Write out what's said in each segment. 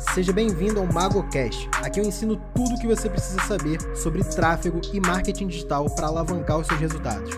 Seja bem-vindo ao MagoCast. Aqui eu ensino tudo o que você precisa saber sobre tráfego e marketing digital para alavancar os seus resultados.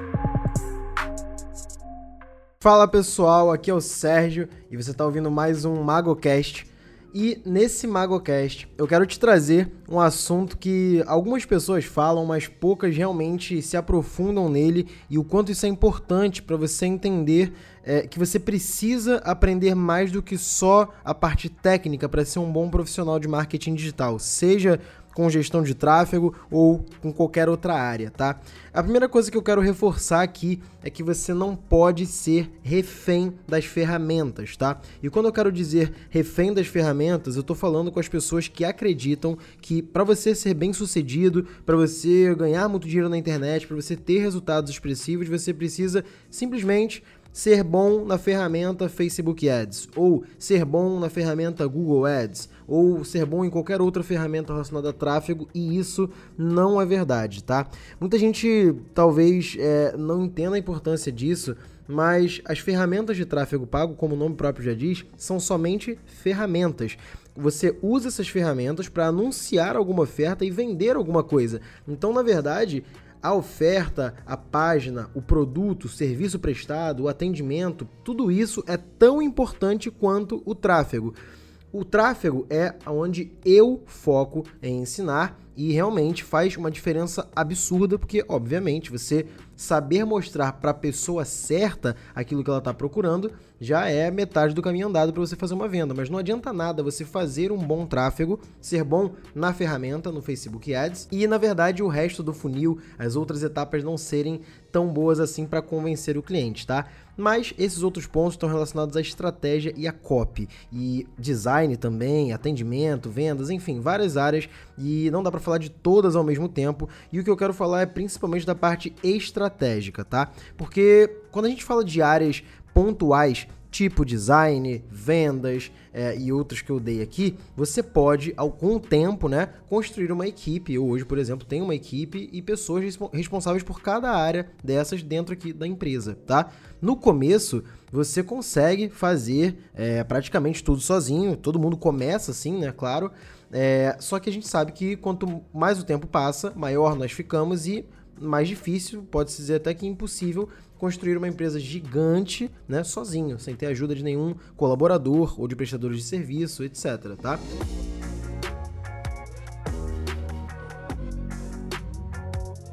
Fala pessoal, aqui é o Sérgio e você está ouvindo mais um MagoCast. E nesse MagoCast eu quero te trazer um assunto que algumas pessoas falam, mas poucas realmente se aprofundam nele e o quanto isso é importante para você entender é, que você precisa aprender mais do que só a parte técnica para ser um bom profissional de marketing digital, seja com gestão de tráfego ou com qualquer outra área, tá? A primeira coisa que eu quero reforçar aqui é que você não pode ser refém das ferramentas, tá? E quando eu quero dizer refém das ferramentas, eu tô falando com as pessoas que acreditam que para você ser bem-sucedido, para você ganhar muito dinheiro na internet, para você ter resultados expressivos, você precisa simplesmente ser bom na ferramenta Facebook Ads, ou ser bom na ferramenta Google Ads, ou ser bom em qualquer outra ferramenta relacionada a tráfego, e isso não é verdade, tá? Muita gente talvez é, não entenda a importância disso, mas as ferramentas de tráfego pago, como o nome próprio já diz, são somente ferramentas. Você usa essas ferramentas para anunciar alguma oferta e vender alguma coisa. Então, na verdade, a oferta, a página, o produto, o serviço prestado, o atendimento, tudo isso é tão importante quanto o tráfego. O tráfego é onde eu foco em ensinar e realmente faz uma diferença absurda, porque, obviamente, você saber mostrar para a pessoa certa aquilo que ela está procurando já é metade do caminho andado para você fazer uma venda. Mas não adianta nada você fazer um bom tráfego, ser bom na ferramenta, no Facebook Ads, e na verdade o resto do funil, as outras etapas não serem tão boas assim para convencer o cliente, tá? Mas esses outros pontos estão relacionados à estratégia e à copy, e design também, atendimento, vendas, enfim, várias áreas, e não dá para falar de todas ao mesmo tempo. E o que eu quero falar é principalmente da parte estratégica, tá? Porque quando a gente fala de áreas pontuais, tipo design, vendas é, e outros que eu dei aqui, você pode, com o tempo, né, construir uma equipe. Eu hoje, por exemplo, tenho uma equipe e pessoas responsáveis por cada área dessas dentro aqui da empresa, tá? No começo, você consegue fazer é, praticamente tudo sozinho, todo mundo começa assim, né, claro, é, só que a gente sabe que quanto mais o tempo passa, maior nós ficamos e mais difícil, pode-se dizer até que impossível, construir uma empresa gigante, né, sozinho, sem ter ajuda de nenhum colaborador ou de prestadores de serviço, etc, tá?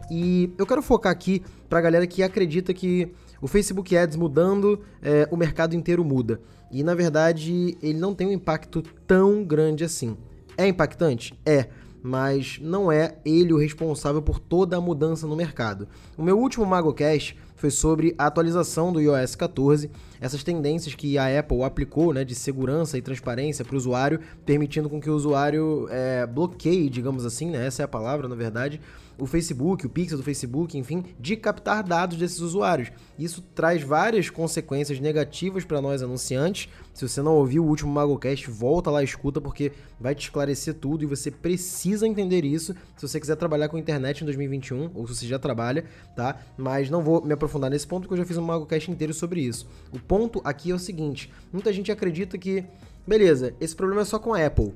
E eu quero focar aqui para a galera que acredita que o Facebook Ads mudando, é, o mercado inteiro muda. E na verdade ele não tem um impacto tão grande assim. É impactante? É, mas não é ele o responsável por toda a mudança no mercado. O meu último MagoCast foi sobre a atualização do iOS 14, essas tendências que a Apple aplicou né, de segurança e transparência para o usuário, permitindo com que o usuário é, bloqueie, digamos assim, né, essa é a palavra na verdade, o Facebook, o pixel do Facebook, enfim, de captar dados desses usuários. Isso traz várias consequências negativas para nós anunciantes. Se você não ouviu o último MagoCast, volta lá e escuta porque vai te esclarecer tudo e você precisa entender isso se você quiser trabalhar com internet em 2021 ou se você já trabalha, tá? Mas não vou me aprofundar nesse ponto porque eu já fiz um MagoCast inteiro sobre isso. O ponto aqui é o seguinte, muita gente acredita que beleza, esse problema é só com a Apple.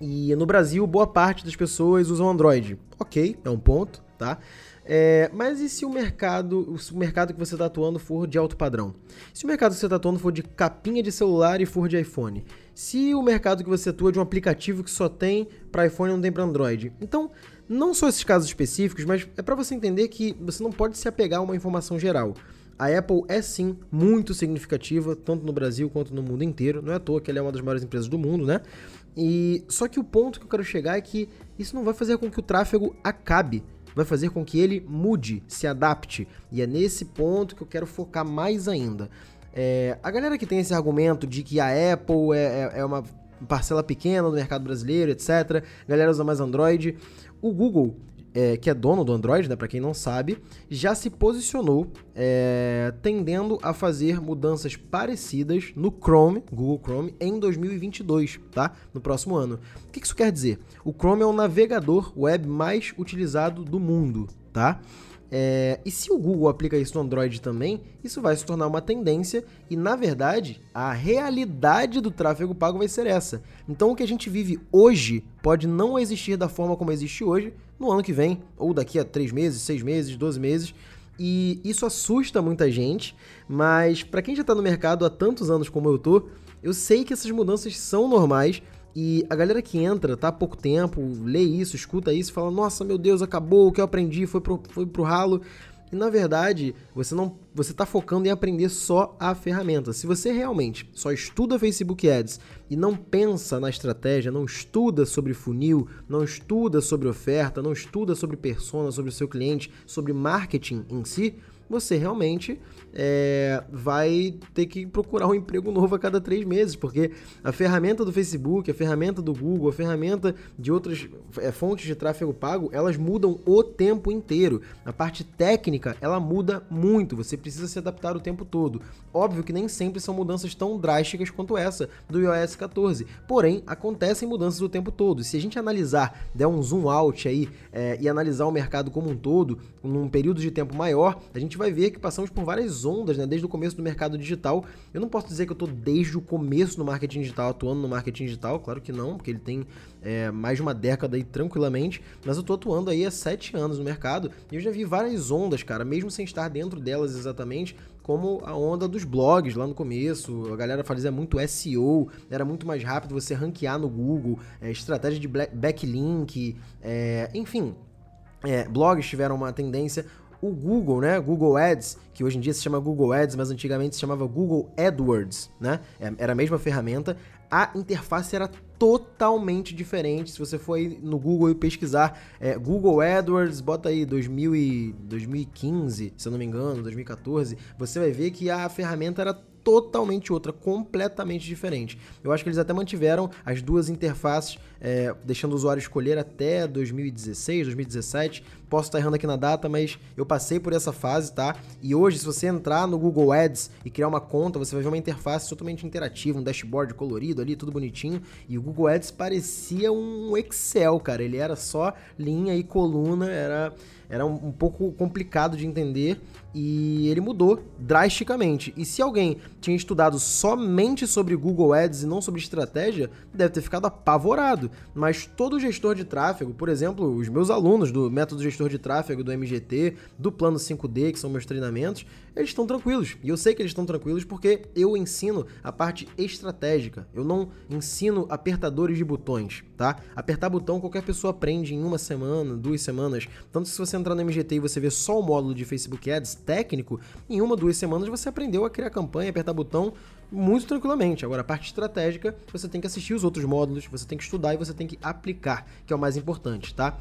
E no Brasil, boa parte das pessoas usam Android. Ok, é um ponto, tá? É, mas e se o mercado, se o mercado que você está atuando for de alto padrão? Se o mercado que você está atuando for de capinha de celular e for de iPhone? Se o mercado que você atua é de um aplicativo que só tem para iPhone e não tem para Android? Então, não só esses casos específicos, mas é para você entender que você não pode se apegar a uma informação geral. A Apple é sim muito significativa, tanto no Brasil quanto no mundo inteiro. Não é à toa que ela é uma das maiores empresas do mundo, né? E só que o ponto que eu quero chegar é que isso não vai fazer com que o tráfego acabe, vai fazer com que ele mude, se adapte. E é nesse ponto que eu quero focar mais ainda. É, a galera que tem esse argumento de que a Apple é, é, é uma parcela pequena do mercado brasileiro, etc. Galera usa mais Android. O Google é, que é dono do Android, né, para quem não sabe, já se posicionou é, tendendo a fazer mudanças parecidas no Chrome, Google Chrome, em 2022, tá? No próximo ano. O que isso quer dizer? O Chrome é o navegador web mais utilizado do mundo, tá? É, e se o Google aplica isso no Android também, isso vai se tornar uma tendência e, na verdade, a realidade do tráfego pago vai ser essa. Então, o que a gente vive hoje pode não existir da forma como existe hoje no ano que vem, ou daqui a 3 meses, 6 meses, 12 meses. E isso assusta muita gente, mas para quem já está no mercado há tantos anos como eu tô, eu sei que essas mudanças são normais e a galera que entra, tá há pouco tempo, lê isso, escuta isso, fala: Nossa, meu Deus, acabou, o que eu aprendi foi pro, foi pro ralo. E na verdade, você não você está focando em aprender só a ferramenta. Se você realmente só estuda Facebook Ads e não pensa na estratégia, não estuda sobre funil, não estuda sobre oferta, não estuda sobre persona, sobre o seu cliente, sobre marketing em si, você realmente é, vai ter que procurar um emprego novo a cada três meses, porque a ferramenta do Facebook, a ferramenta do Google, a ferramenta de outras é, fontes de tráfego pago, elas mudam o tempo inteiro. A parte técnica, ela muda muito, você precisa se adaptar o tempo todo. Óbvio que nem sempre são mudanças tão drásticas quanto essa do iOS 14, porém, acontecem mudanças o tempo todo. Se a gente analisar, der um zoom out aí é, e analisar o mercado como um todo, num período de tempo maior, a gente vai ver que passamos por várias ondas, né? Desde o começo do mercado digital. Eu não posso dizer que eu estou desde o começo no marketing digital, atuando no marketing digital, claro que não, porque ele tem é, mais de uma década aí tranquilamente, mas eu estou atuando aí há sete anos no mercado e eu já vi várias ondas, cara, mesmo sem estar dentro delas exatamente, como a onda dos blogs lá no começo. A galera fazia muito SEO, era muito mais rápido você ranquear no Google, é, estratégia de backlink, é, enfim. É, blogs tiveram uma tendência o Google, né? Google Ads, que hoje em dia se chama Google Ads, mas antigamente se chamava Google AdWords, né? É, era a mesma ferramenta. A interface era totalmente diferente. Se você for aí no Google e pesquisar é, Google AdWords, bota aí 2000 e 2015, se eu não me engano, 2014, você vai ver que a ferramenta era totalmente outra, completamente diferente. Eu acho que eles até mantiveram as duas interfaces, é, deixando o usuário escolher até 2016, 2017. Posso estar errando aqui na data, mas eu passei por essa fase, tá? E hoje, se você entrar no Google Ads e criar uma conta, você vai ver uma interface totalmente interativa, um dashboard colorido ali, tudo bonitinho. E o Google Ads parecia um Excel, cara. Ele era só linha e coluna, era era um, um pouco complicado de entender e ele mudou drasticamente. E se alguém tinha estudado somente sobre Google Ads e não sobre estratégia, deve ter ficado apavorado. Mas todo gestor de tráfego, por exemplo, os meus alunos do método gestor de tráfego do MGT, do plano 5D, que são meus treinamentos, eles estão tranquilos. E eu sei que eles estão tranquilos porque eu ensino a parte estratégica. Eu não ensino apertadores de botões, tá? Apertar botão qualquer pessoa aprende em uma semana, duas semanas. Tanto se você entrar no MGT e você ver só o módulo de Facebook Ads técnico, em uma, duas semanas você aprendeu a criar campanha, apertar botão muito tranquilamente. Agora, a parte estratégica, você tem que assistir os outros módulos, você tem que estudar e você tem que aplicar, que é o mais importante, tá?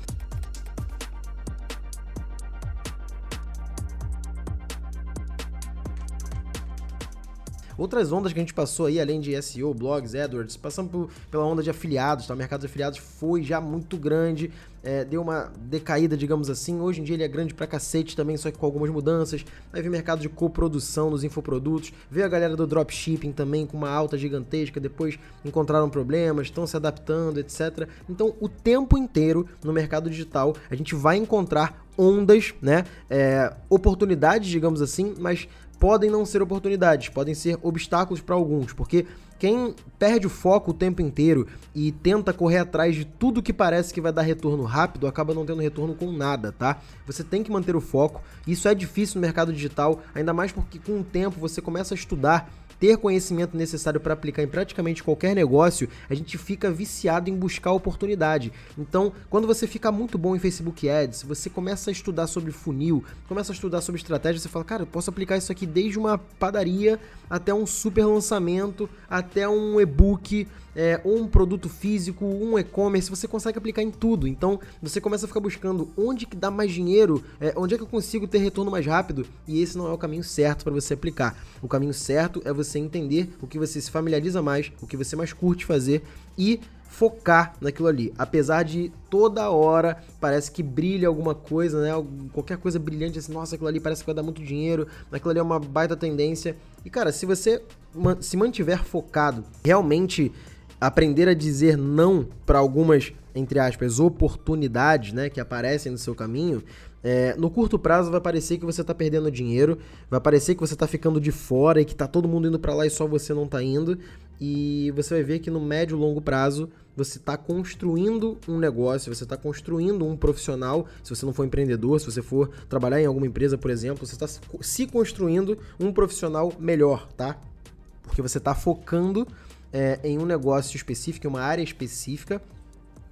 Outras ondas que a gente passou aí, além de SEO, blogs, AdWords, passamos por, pela onda de afiliados, tá? O mercado de afiliados foi já muito grande, é, deu uma decaída, digamos assim. Hoje em dia ele é grande pra cacete também, só que com algumas mudanças. Aí vem mercado de coprodução nos infoprodutos, veio a galera do dropshipping também com uma alta gigantesca, depois encontraram problemas, estão se adaptando, etc. Então, o tempo inteiro no mercado digital a gente vai encontrar ondas, né? É, oportunidades, digamos assim, mas podem não ser oportunidades, podem ser obstáculos para alguns, porque quem perde o foco o tempo inteiro e tenta correr atrás de tudo que parece que vai dar retorno rápido, acaba não tendo retorno com nada, tá? Você tem que manter o foco. Isso é difícil no mercado digital, ainda mais porque com o tempo você começa a estudar ter conhecimento necessário para aplicar em praticamente qualquer negócio, a gente fica viciado em buscar oportunidade. Então, quando você fica muito bom em Facebook Ads, você começa a estudar sobre funil, começa a estudar sobre estratégia, você fala, cara, eu posso aplicar isso aqui desde uma padaria até um super lançamento, até um e-book, é, um produto físico, um e-commerce, você consegue aplicar em tudo. Então você começa a ficar buscando onde que dá mais dinheiro, é, onde é que eu consigo ter retorno mais rápido, e esse não é o caminho certo para você aplicar. O caminho certo é você entender o que você se familiariza mais, o que você mais curte fazer e focar naquilo ali. Apesar de toda hora parece que brilha alguma coisa, né? Qualquer coisa brilhante assim, nossa, aquilo ali parece que vai dar muito dinheiro, aquilo ali é uma baita tendência. E cara, se você se mantiver focado, realmente aprender a dizer não para algumas, entre aspas, oportunidades, né, que aparecem no seu caminho, É, no curto prazo vai parecer que você está perdendo dinheiro, vai parecer que você está ficando de fora e que está todo mundo indo para lá e só você não está indo. E você vai ver que no médio e longo prazo você está construindo um negócio, você está construindo um profissional. Se você não for empreendedor, se você for trabalhar em alguma empresa, por exemplo, você está se construindo um profissional melhor, tá? Porque você está focando é, em um negócio específico, em uma área específica,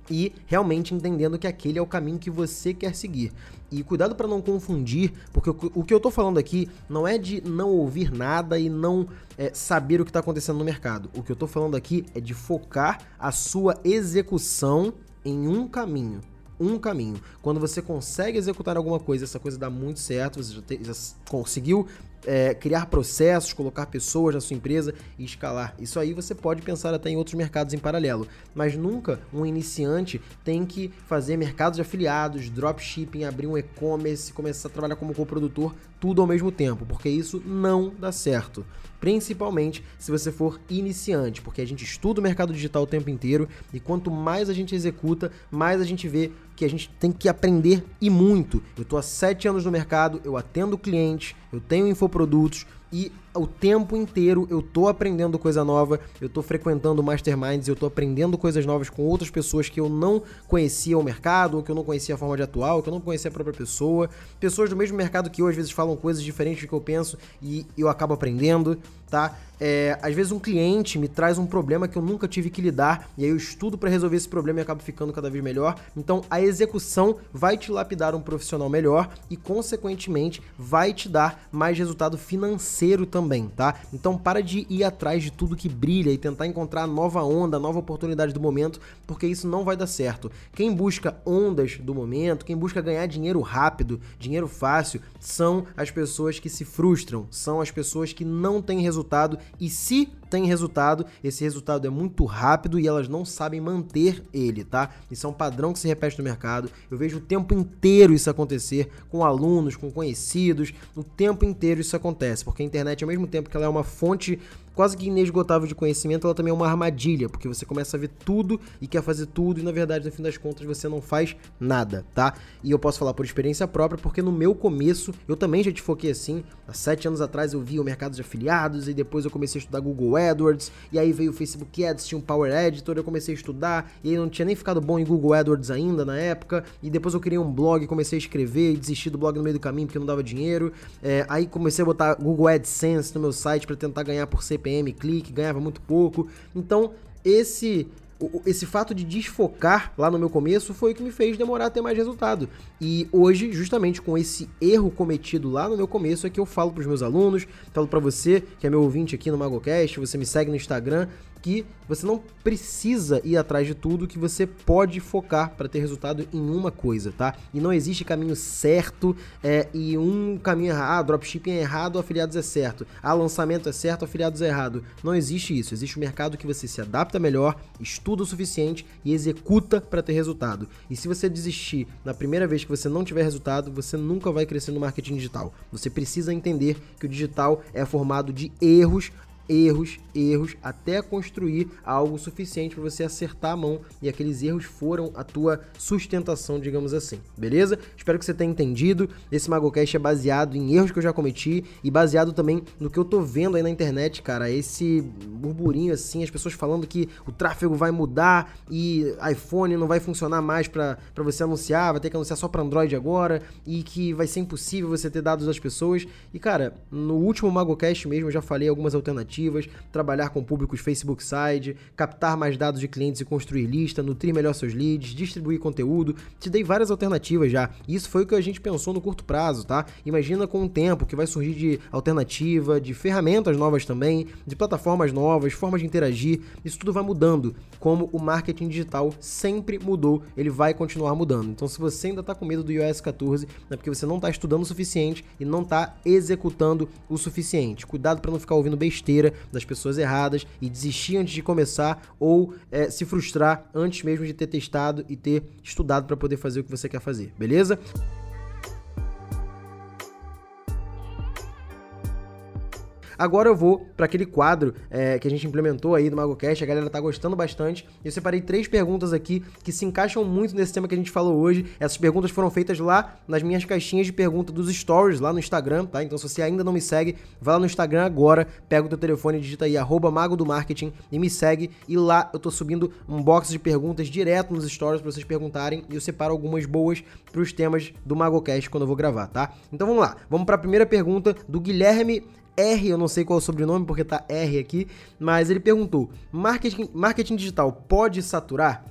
e realmente entendendo que aquele é o caminho que você quer seguir. E cuidado para não confundir, porque o que eu tô falando aqui não é de não ouvir nada e não é, saber o que está acontecendo no mercado. O que eu tô falando aqui é de focar a sua execução em um caminho um caminho. Quando você consegue executar alguma coisa, essa coisa dá muito certo, você já, te, já conseguiu é, criar processos, colocar pessoas na sua empresa e escalar. Isso aí você pode pensar até em outros mercados em paralelo, mas nunca um iniciante tem que fazer mercados de afiliados, dropshipping, abrir um e-commerce, começar a trabalhar como coprodutor, tudo ao mesmo tempo, porque isso não dá certo. Principalmente se você for iniciante, porque a gente estuda o mercado digital o tempo inteiro e quanto mais a gente executa, mais a gente vê que a gente tem que aprender e muito. Eu estou há sete anos no mercado, eu atendo clientes, eu tenho infoprodutos e o tempo inteiro eu tô aprendendo coisa nova, eu tô frequentando masterminds, eu tô aprendendo coisas novas com outras pessoas que eu não conhecia o mercado, ou que eu não conhecia a forma de atuar, ou que eu não conhecia a própria pessoa, pessoas do mesmo mercado que eu às vezes falam coisas diferentes do que eu penso e eu acabo aprendendo, tá? É, às vezes um cliente me traz um problema que eu nunca tive que lidar e aí eu estudo para resolver esse problema e acabo ficando cada vez melhor. Então a execução vai te lapidar um profissional melhor e consequentemente vai te dar mais resultado financeiro também tá? Então para de ir atrás de tudo que brilha e tentar encontrar a nova onda, a nova oportunidade do momento, porque isso não vai dar certo. Quem busca ondas do momento, quem busca ganhar dinheiro rápido, dinheiro fácil, são as pessoas que se frustram, são as pessoas que não têm resultado e se tem resultado, esse resultado é muito rápido e elas não sabem manter ele, tá? Isso é um padrão que se repete no mercado. Eu vejo o tempo inteiro isso acontecer com alunos, com conhecidos, o tempo inteiro isso acontece, porque a internet, ao mesmo tempo que ela é uma fonte quase que inesgotável de conhecimento, ela também é uma armadilha, porque você começa a ver tudo e quer fazer tudo e na verdade, no fim das contas, você não faz nada, tá? E eu posso falar por experiência própria, porque no meu começo, eu também já te foquei assim. Há sete anos atrás eu vi o mercado de afiliados e depois eu comecei a estudar Google AdWords e aí veio o Facebook Ads, tinha um Power Editor, eu comecei a estudar e aí não tinha nem ficado bom em Google AdWords ainda na época e depois eu criei um blog, comecei a escrever e desisti do blog no meio do caminho porque não dava dinheiro. É, aí comecei a botar Google AdSense no meu site para tentar ganhar por CPM CPM, clique, ganhava muito pouco. Então, esse esse fato de desfocar lá no meu começo foi o que me fez demorar a ter mais resultado. E hoje, justamente com esse erro cometido lá no meu começo, é que eu falo para os meus alunos, falo para você, que é meu ouvinte aqui no MagoCast, você me segue no Instagram, que você não precisa ir atrás de tudo, que você pode focar para ter resultado em uma coisa, tá? E não existe caminho certo é, e um caminho errado. Ah, dropshipping é errado, afiliados é certo. Ah, lançamento é certo, afiliados é errado. Não existe isso. Existe um mercado que você se adapta melhor, estuda o suficiente e executa para ter resultado. E se você desistir na primeira vez que você não tiver resultado, você nunca vai crescer no marketing digital. Você precisa entender que o digital é formado de erros erros, erros, até construir algo suficiente para você acertar a mão e aqueles erros foram a tua sustentação, digamos assim. Beleza? Espero que você tenha entendido. Esse MagoCast é baseado em erros que eu já cometi e baseado também no que eu tô vendo aí na internet, cara. Esse burburinho assim, as pessoas falando que o tráfego vai mudar e iPhone não vai funcionar mais para você anunciar, vai ter que anunciar só para Android agora e que vai ser impossível você ter dados das pessoas. E cara, no último MagoCast mesmo eu já falei algumas alternativas alternativas, trabalhar com públicos Facebook Side, captar mais dados de clientes e construir lista, nutrir melhor seus leads, distribuir conteúdo. Te dei várias alternativas já. Isso foi o que a gente pensou no curto prazo, tá? Imagina com o tempo que vai surgir de alternativa, de ferramentas novas também, de plataformas novas, formas de interagir. Isso tudo vai mudando, como o marketing digital sempre mudou, ele vai continuar mudando. Então, se você ainda está com medo do iOS 14, é porque você não está estudando o suficiente e não está executando o suficiente. Cuidado para não ficar ouvindo besteira das pessoas erradas e desistir antes de começar ou é, se frustrar antes mesmo de ter testado e ter estudado para poder fazer o que você quer fazer, beleza? Agora eu vou para aquele quadro é, que a gente implementou aí no MagoCast, a galera tá gostando bastante. Eu separei três perguntas aqui que se encaixam muito nesse tema que a gente falou hoje. Essas perguntas foram feitas lá nas minhas caixinhas de pergunta dos stories lá no Instagram, tá? Então se você ainda não me segue, vai lá no Instagram agora, pega o teu telefone, digita aí arroba mago do marketing e me segue. E lá eu tô subindo um box de perguntas direto nos stories para vocês perguntarem e eu separo algumas boas para os temas do MagoCast quando eu vou gravar, tá? Então vamos lá, vamos para a primeira pergunta do Guilherme R, eu não sei qual é o sobrenome porque tá R aqui, mas ele perguntou: marketing, marketing digital pode saturar?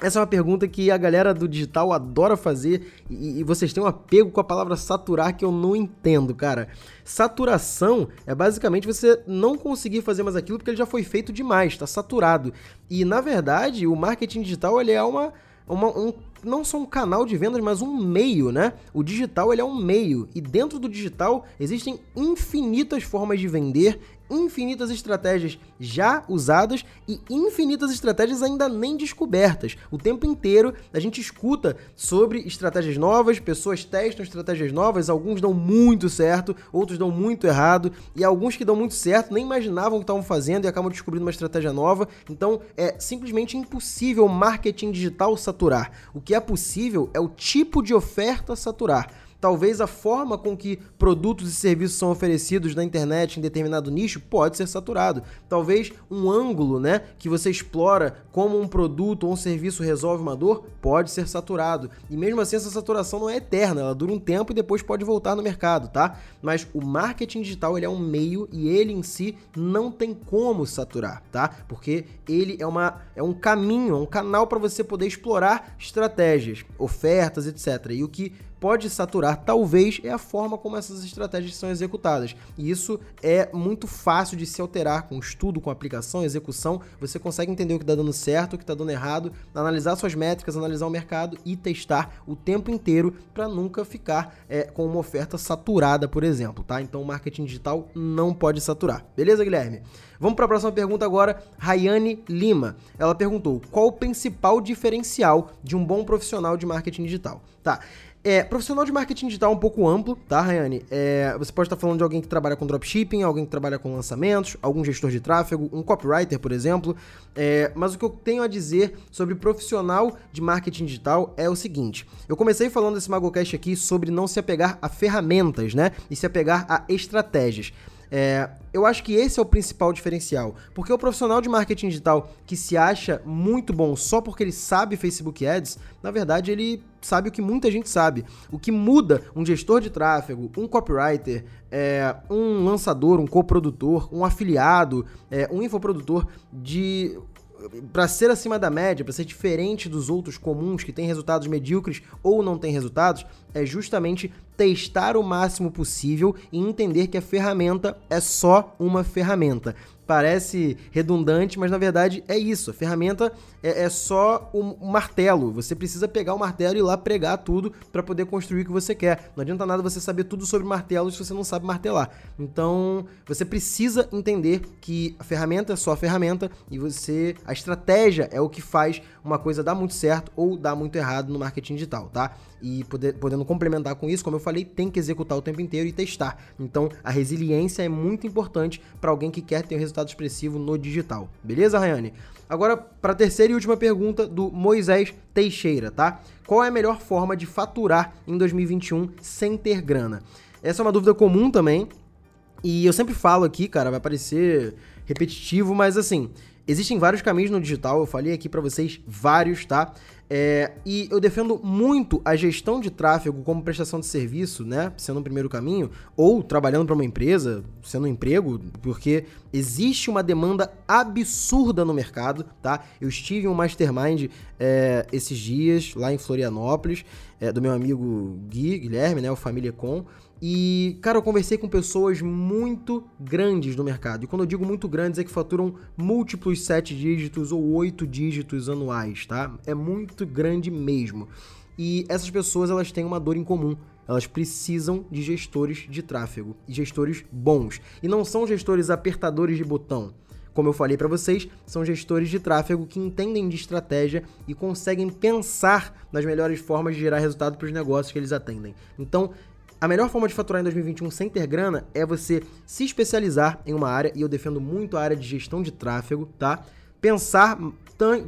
Essa é uma pergunta que a galera do digital adora fazer e, e, vocês têm um apego com a palavra saturar que eu não entendo, cara. Saturação é basicamente você não conseguir fazer mais aquilo porque ele já foi feito demais, está saturado. E na verdade, o marketing digital ele é uma, uma um não só um canal de vendas, mas um meio, né? O digital ele é um meio e dentro do digital existem infinitas formas de vender, infinitas estratégias já usadas e infinitas estratégias ainda nem descobertas. O tempo inteiro a gente escuta sobre estratégias novas, pessoas testam estratégias novas, alguns dão muito certo, outros dão muito errado, e alguns que dão muito certo nem imaginavam que estavam fazendo e acabam descobrindo uma estratégia nova. Então é simplesmente impossível o marketing digital saturar. O que é possível é o tipo de oferta saturar. Talvez a forma com que produtos e serviços são oferecidos na internet em determinado nicho pode ser saturado. Talvez um ângulo, né, que você explora como um produto ou um serviço resolve uma dor pode ser saturado. E mesmo assim essa saturação não é eterna, ela dura um tempo e depois pode voltar no mercado, tá? Mas o marketing digital ele é um meio e ele em si não tem como saturar, tá? Porque ele é uma é um caminho, é um canal para você poder explorar estratégias, ofertas, etc. E o que pode saturar, talvez, é a forma como essas estratégias são executadas. E isso é muito fácil de se alterar com estudo, com aplicação, execução. Você consegue entender o que está dando certo, o que está dando errado, analisar suas métricas, analisar o mercado e testar o tempo inteiro para nunca ficar é, com uma oferta saturada, por exemplo, tá? Então, o marketing digital não pode saturar. Beleza, Guilherme? Vamos para a próxima pergunta agora. Rayane Lima. Ela perguntou: qual o principal diferencial de um bom profissional de marketing digital? Tá. É, profissional de marketing digital é um pouco amplo, tá, Rayane? É, você pode estar falando de alguém que trabalha com dropshipping, alguém que trabalha com lançamentos, algum gestor de tráfego, um copywriter, por exemplo. É, mas o que eu tenho a dizer sobre profissional de marketing digital é o seguinte: eu comecei falando esse MagoCast aqui sobre não se apegar a ferramentas, né? E se apegar a estratégias. É, eu acho que esse é o principal diferencial, porque o profissional de marketing digital que se acha muito bom só porque ele sabe Facebook Ads, na verdade ele sabe o que muita gente sabe. O que muda um gestor de tráfego, um copywriter, é, um lançador, um coprodutor, um afiliado, é, um infoprodutor de para ser acima da média, para ser diferente dos outros comuns que têm resultados medíocres ou não têm resultados, é justamente testar o máximo possível e entender que a ferramenta é só uma ferramenta parece redundante, mas na verdade é isso. A ferramenta é, é só um, um, martelo. Você precisa pegar o martelo e ir lá pregar tudo para poder construir o que você quer. Não adianta nada você saber tudo sobre martelos se você não sabe martelar. Então, você precisa entender que a ferramenta é só a ferramenta e você a estratégia é o que faz uma coisa dar muito certo ou dar muito errado no marketing digital, tá? E poder, podendo complementar com isso, como eu falei, tem que executar o tempo inteiro e testar. Então, a resiliência é muito importante para alguém que quer ter um resultado expressivo no digital. Beleza, Rayane? Agora, para a terceira e última pergunta do Moisés Teixeira, tá? Qual é a melhor forma de faturar em 2021 sem ter grana? Essa é uma dúvida comum também. E eu sempre falo aqui, cara, vai parecer repetitivo, mas assim, existem vários caminhos no digital, eu falei aqui para vocês vários, tá? É, e eu defendo muito a gestão de tráfego como prestação de serviço, né? Sendo um primeiro caminho, ou trabalhando para uma empresa, sendo um emprego, porque existe uma demanda absurda no mercado, tá? Eu estive em um mastermind é, esses dias lá em Florianópolis, é, do meu amigo Gui, Guilherme, né? O Família Com. E, cara, eu conversei com pessoas muito grandes no mercado. E quando eu digo muito grandes, é que faturam múltiplos sete dígitos ou oito dígitos anuais, tá? É muito grande mesmo. E essas pessoas, elas têm uma dor em comum. Elas precisam de gestores de tráfego. E gestores bons. E não são gestores apertadores de botão. Como eu falei para vocês, são gestores de tráfego que entendem de estratégia e conseguem pensar nas melhores formas de gerar resultado para os negócios que eles atendem. Então, A melhor forma de faturar em 2021 sem ter grana é você se especializar em uma área, e eu defendo muito a área de gestão de tráfego, tá? Pensar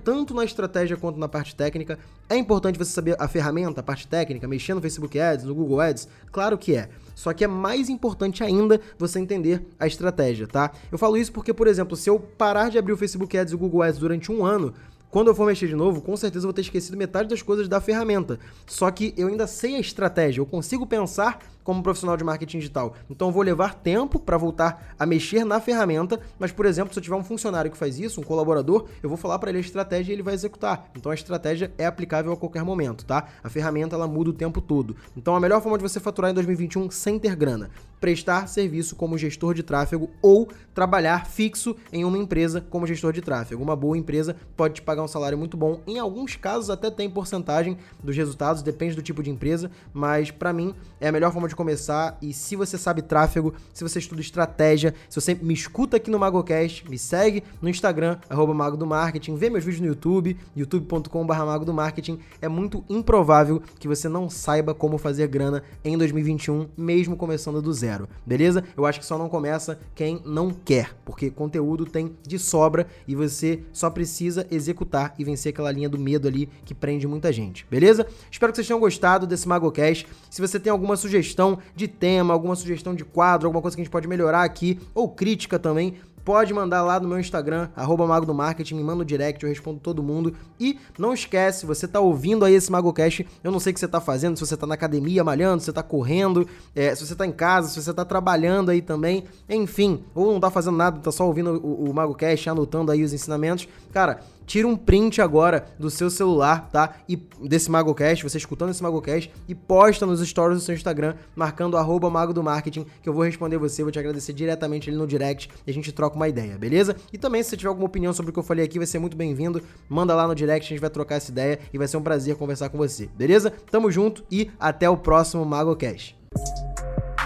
tanto na estratégia quanto na parte técnica. É importante você saber a ferramenta, a parte técnica, mexer no Facebook Ads, no Google Ads? Claro que é. Só que é mais importante ainda você entender a estratégia, tá? Eu falo isso porque, por exemplo, se eu parar de abrir o Facebook Ads e o Google Ads durante um ano, quando eu for mexer de novo, com certeza eu vou ter esquecido metade das coisas da ferramenta. Só que eu ainda sei a estratégia, eu consigo pensar como profissional de marketing digital. Então eu vou levar tempo para voltar a mexer na ferramenta, mas por exemplo, se eu tiver um funcionário que faz isso, um colaborador, eu vou falar para ele a estratégia e ele vai executar. Então a estratégia é aplicável a qualquer momento, tá? A ferramenta ela muda o tempo todo. Então a melhor forma de você faturar em 2021 sem ter grana, prestar serviço como gestor de tráfego ou trabalhar fixo em uma empresa como gestor de tráfego. Uma boa empresa pode te pagar um salário muito bom. Em alguns casos até tem porcentagem dos resultados, depende do tipo de empresa, mas para mim é a melhor forma de começar. E se você sabe tráfego, se você estuda estratégia, se você me escuta aqui no MagoCast, me segue no Instagram, arroba Mago do Marketing, vê meus vídeos no YouTube, youtube.com.br Mago do Marketing. É muito improvável que você não saiba como fazer grana em 2021, mesmo começando do zero, beleza? Eu acho que só não começa quem não quer, porque conteúdo tem de sobra e você só precisa executar e vencer aquela linha do medo ali que prende muita gente, beleza? Espero que vocês tenham gostado desse MagoCast. Se você tem alguma sugestão, sugestão de tema, alguma sugestão de quadro, alguma coisa que a gente pode melhorar aqui, ou crítica também, pode mandar lá no meu Instagram, arroba Mago do Marketing, me manda no direct, eu respondo todo mundo. E não esquece, você tá ouvindo aí esse MagoCast, eu não sei o que você tá fazendo, se você tá na academia malhando, se você tá correndo, é, se você tá em casa, se você tá trabalhando aí também, enfim, ou não tá fazendo nada, tá só ouvindo o, o MagoCast, anotando aí os ensinamentos. Cara, tira um print agora do seu celular, tá? E desse MagoCast, você escutando esse MagoCast, e posta nos stories do seu Instagram, marcando arroba Mago do Marketing, que eu vou responder você, vou te agradecer diretamente ali no direct e a gente troca uma ideia, beleza? E também, se você tiver alguma opinião sobre o que eu falei aqui, vai ser muito bem-vindo. Manda lá no direct, a gente vai trocar essa ideia e vai ser um prazer conversar com você, beleza? Tamo junto e até o próximo MagoCast.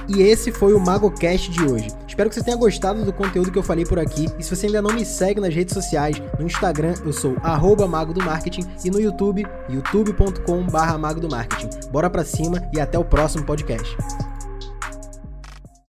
E esse foi o MagoCast de hoje. Espero que você tenha gostado do conteúdo que eu falei por aqui. E se você ainda não me segue nas redes sociais, no Instagram eu sou Mago do Marketing e no YouTube, youtube.com/mago do Marketing. Bora pra cima e até o próximo podcast.